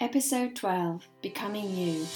Episode 12 Becoming You.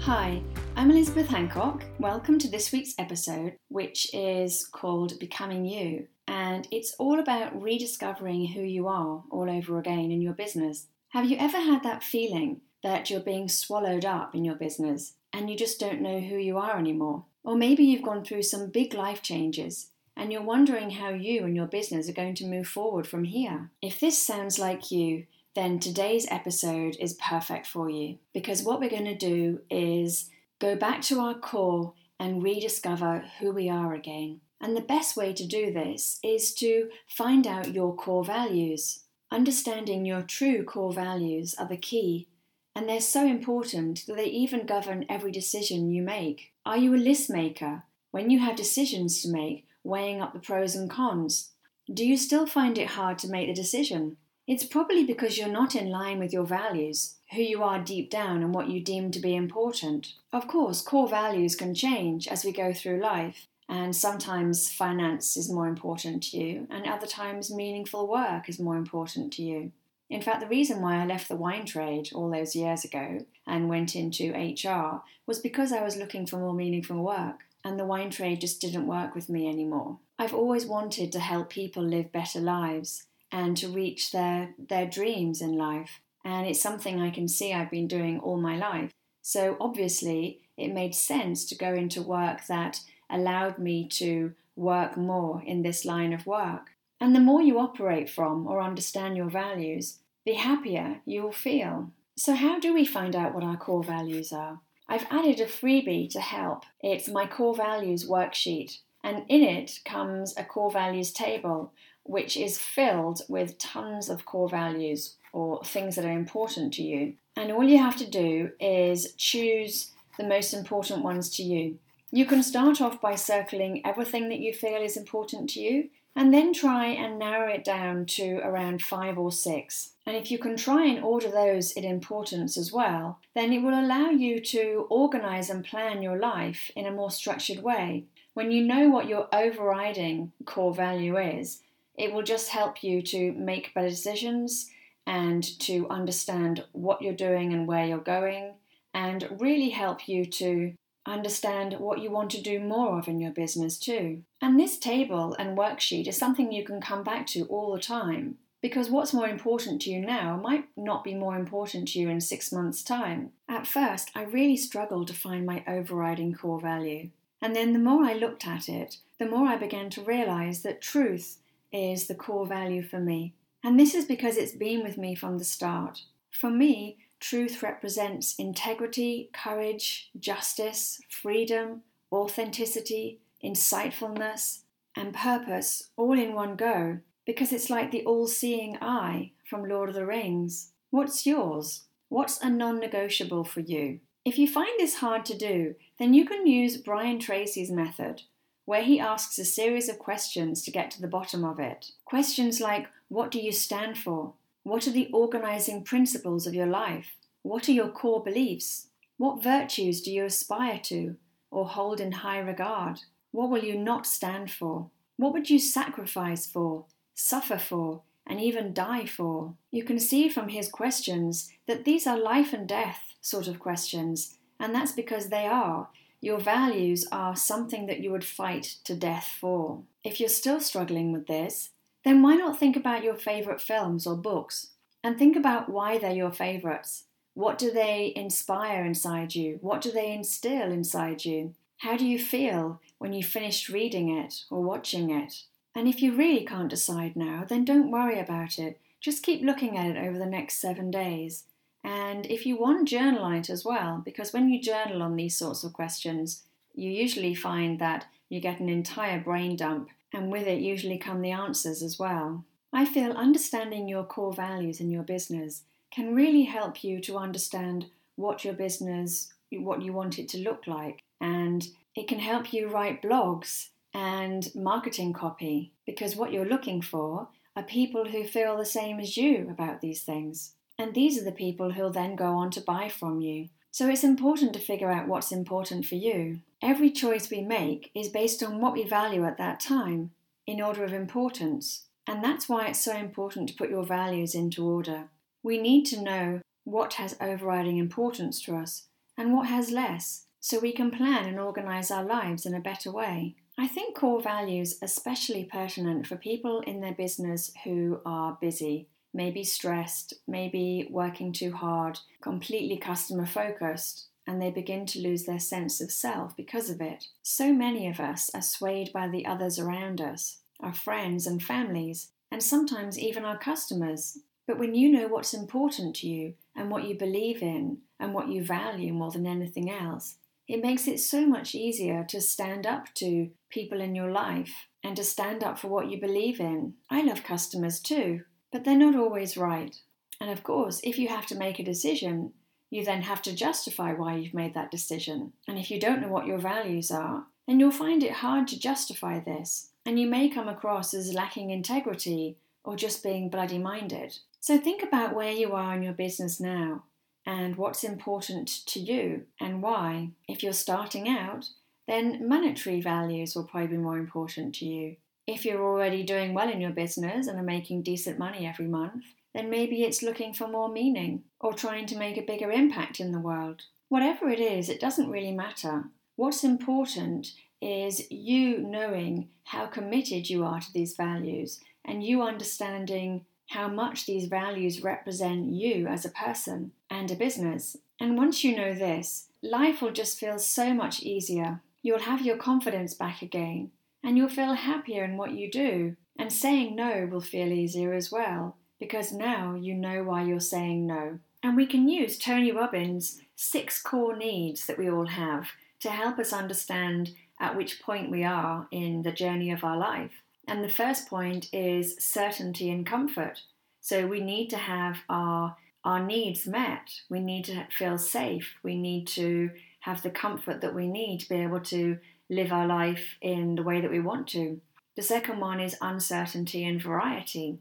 Hi, I'm Elizabeth Hancock. Welcome to this week's episode, which is called Becoming You. And it's all about rediscovering who you are all over again in your business. Have you ever had that feeling that you're being swallowed up in your business and you just don't know who you are anymore? Or maybe you've gone through some big life changes and you're wondering how you and your business are going to move forward from here. If this sounds like you, then today's episode is perfect for you because what we're going to do is go back to our core and rediscover who we are again. And the best way to do this is to find out your core values. Understanding your true core values are the key, and they're so important that they even govern every decision you make. Are you a list maker? When you have decisions to make, weighing up the pros and cons, do you still find it hard to make the decision? It's probably because you're not in line with your values, who you are deep down, and what you deem to be important. Of course, core values can change as we go through life, and sometimes finance is more important to you, and other times meaningful work is more important to you. In fact, the reason why I left the wine trade all those years ago and went into HR was because I was looking for more meaningful work, and the wine trade just didn't work with me anymore. I've always wanted to help people live better lives and to reach their, their dreams in life. And it's something I can see I've been doing all my life. So obviously, it made sense to go into work that allowed me to work more in this line of work. And the more you operate from or understand your values, the happier you will feel. So, how do we find out what our core values are? I've added a freebie to help. It's my core values worksheet, and in it comes a core values table which is filled with tons of core values or things that are important to you. And all you have to do is choose the most important ones to you. You can start off by circling everything that you feel is important to you and then try and narrow it down to around five or six. And if you can try and order those in importance as well, then it will allow you to organize and plan your life in a more structured way. When you know what your overriding core value is, it will just help you to make better decisions and to understand what you're doing and where you're going, and really help you to understand what you want to do more of in your business too. And this table and worksheet is something you can come back to all the time because what's more important to you now might not be more important to you in six months' time. At first, I really struggled to find my overriding core value. And then the more I looked at it, the more I began to realize that truth is the core value for me. And this is because it's been with me from the start. For me, truth represents integrity, courage, justice, freedom, authenticity, insightfulness, and purpose all in one go, because it's like the all seeing eye from Lord of the Rings. What's yours? What's a non negotiable for you? If you find this hard to do, then you can use Brian Tracy's method, where he asks a series of questions to get to the bottom of it. Questions like What do you stand for? What are the organizing principles of your life? What are your core beliefs? What virtues do you aspire to or hold in high regard? What will you not stand for? What would you sacrifice for, suffer for, and even die for? You can see from his questions that these are life and death sort of questions, and that's because they are, your values are something that you would fight to death for. If you're still struggling with this, then why not think about your favourite films or books and think about why they're your favourites? What do they inspire inside you? What do they instill inside you? How do you feel when you finished reading it or watching it? And if you really can't decide now, then don't worry about it. Just keep looking at it over the next seven days and if you want, journal on it as well, because when you journal on these sorts of questions, you usually find that you get an entire brain dump, and with it usually come the answers as well. I feel understanding your core values in your business can really help you to understand what your business, what you want it to look like, and it can help you write blogs and marketing copy because what you're looking for are people who feel the same as you about these things. And these are the people who'll then go on to buy from you. So it's important to figure out what's important for you. Every choice we make is based on what we value at that time, in order of importance. And that's why it's so important to put your values into order. We need to know what has overriding importance to us and what has less, so we can plan and organise our lives in a better way. I think core values are especially pertinent for people in their business who are busy, maybe stressed, maybe working too hard, completely customer focused, and they begin to lose their sense of self because of it. So many of us are swayed by the others around us, our friends and families, and sometimes even our customers. But when you know what's important to you and what you believe in and what you value more than anything else, it makes it so much easier to stand up to people in your life and to stand up for what you believe in. I love customers too, but they're not always right. And of course, if you have to make a decision, you then have to justify why you've made that decision. And if you don't know what your values are, then you'll find it hard to justify this, and you may come across as lacking integrity or just being bloody minded. So think about where you are in your business now and what's important to you and why. If you're starting out, then monetary values will probably be more important to you. If you're already doing well in your business and are making decent money every month, then maybe it's looking for more meaning or trying to make a bigger impact in the world. Whatever it is, it doesn't really matter. What's important is you knowing how committed you are to these values and you understanding how much these values represent you as a person and a business. And once you know this, life will just feel so much easier. You'll have your confidence back again, and you'll feel happier in what you do. And saying no will feel easier as well, because now you know why you're saying no. And we can use Tony Robbins' six core needs that we all have to help us understand at which point we are in the journey of our life. And the first point is certainty and comfort. So we need to have our our needs met. We need to feel safe. We need to have the comfort that we need to be able to live our life in the way that we want to. The second one is uncertainty and variety.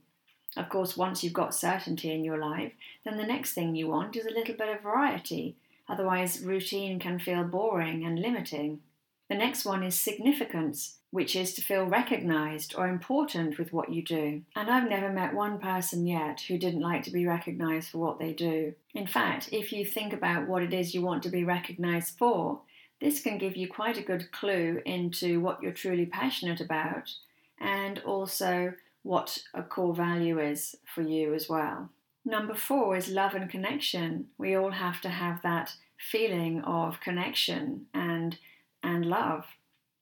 Of course, once you've got certainty in your life, then the next thing you want is a little bit of variety. Otherwise, routine can feel boring and limiting. The next one is significance, which is to feel recognized or important with what you do. And I've never met one person yet who didn't like to be recognized for what they do. In fact, if you think about what it is you want to be recognized for, this can give you quite a good clue into what you're truly passionate about and also what a core value is for you as well. Number four is love and connection. We all have to have that feeling of connection and and love.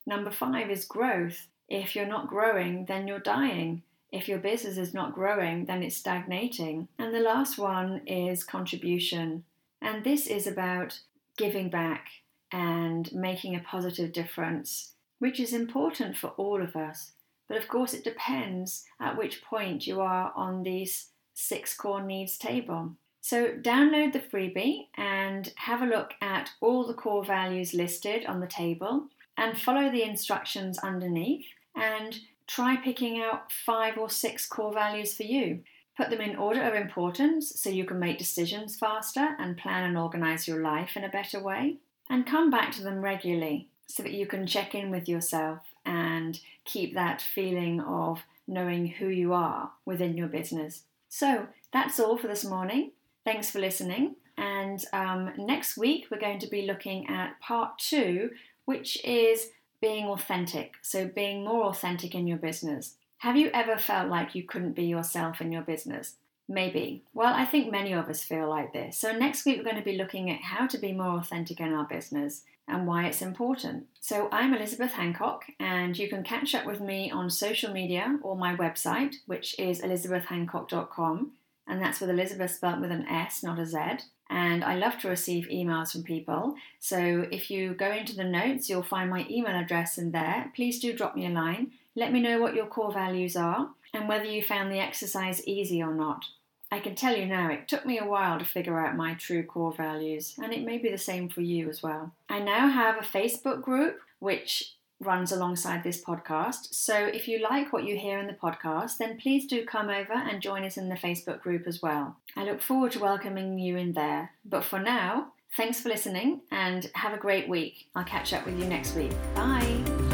Number five is growth. If you're not growing, then you're dying. If your business is not growing, then it's stagnating. And the last one is contribution. And this is about giving back and making a positive difference, which is important for all of us. But of course, it depends at which point you are on these six core needs table. So, download the freebie and have a look at all the core values listed on the table and follow the instructions underneath and try picking out five or six core values for you. Put them in order of importance so you can make decisions faster and plan and organize your life in a better way. And come back to them regularly so that you can check in with yourself and keep that feeling of knowing who you are within your business. So that's all for this morning. Thanks for listening. And um, next week, we're going to be looking at part two, which is being authentic. So, being more authentic in your business. Have you ever felt like you couldn't be yourself in your business? Maybe. Well, I think many of us feel like this. So, next week, we're going to be looking at how to be more authentic in our business and why it's important. So, I'm Elizabeth Hancock, and you can catch up with me on social media or my website, which is elizabethhancock.com and that's with Elizabeth spelt with an S, not a Z. And I love to receive emails from people. So if you go into the notes, you'll find my email address in there. Please do drop me a line. Let me know what your core values are and whether you found the exercise easy or not. I can tell you now, it took me a while to figure out my true core values, and it may be the same for you as well. I now have a Facebook group which runs alongside this podcast. So if you like what you hear in the podcast, then please do come over and join us in the Facebook group as well. I look forward to welcoming you in there. But for now, thanks for listening and have a great week. I'll catch up with you next week. Bye.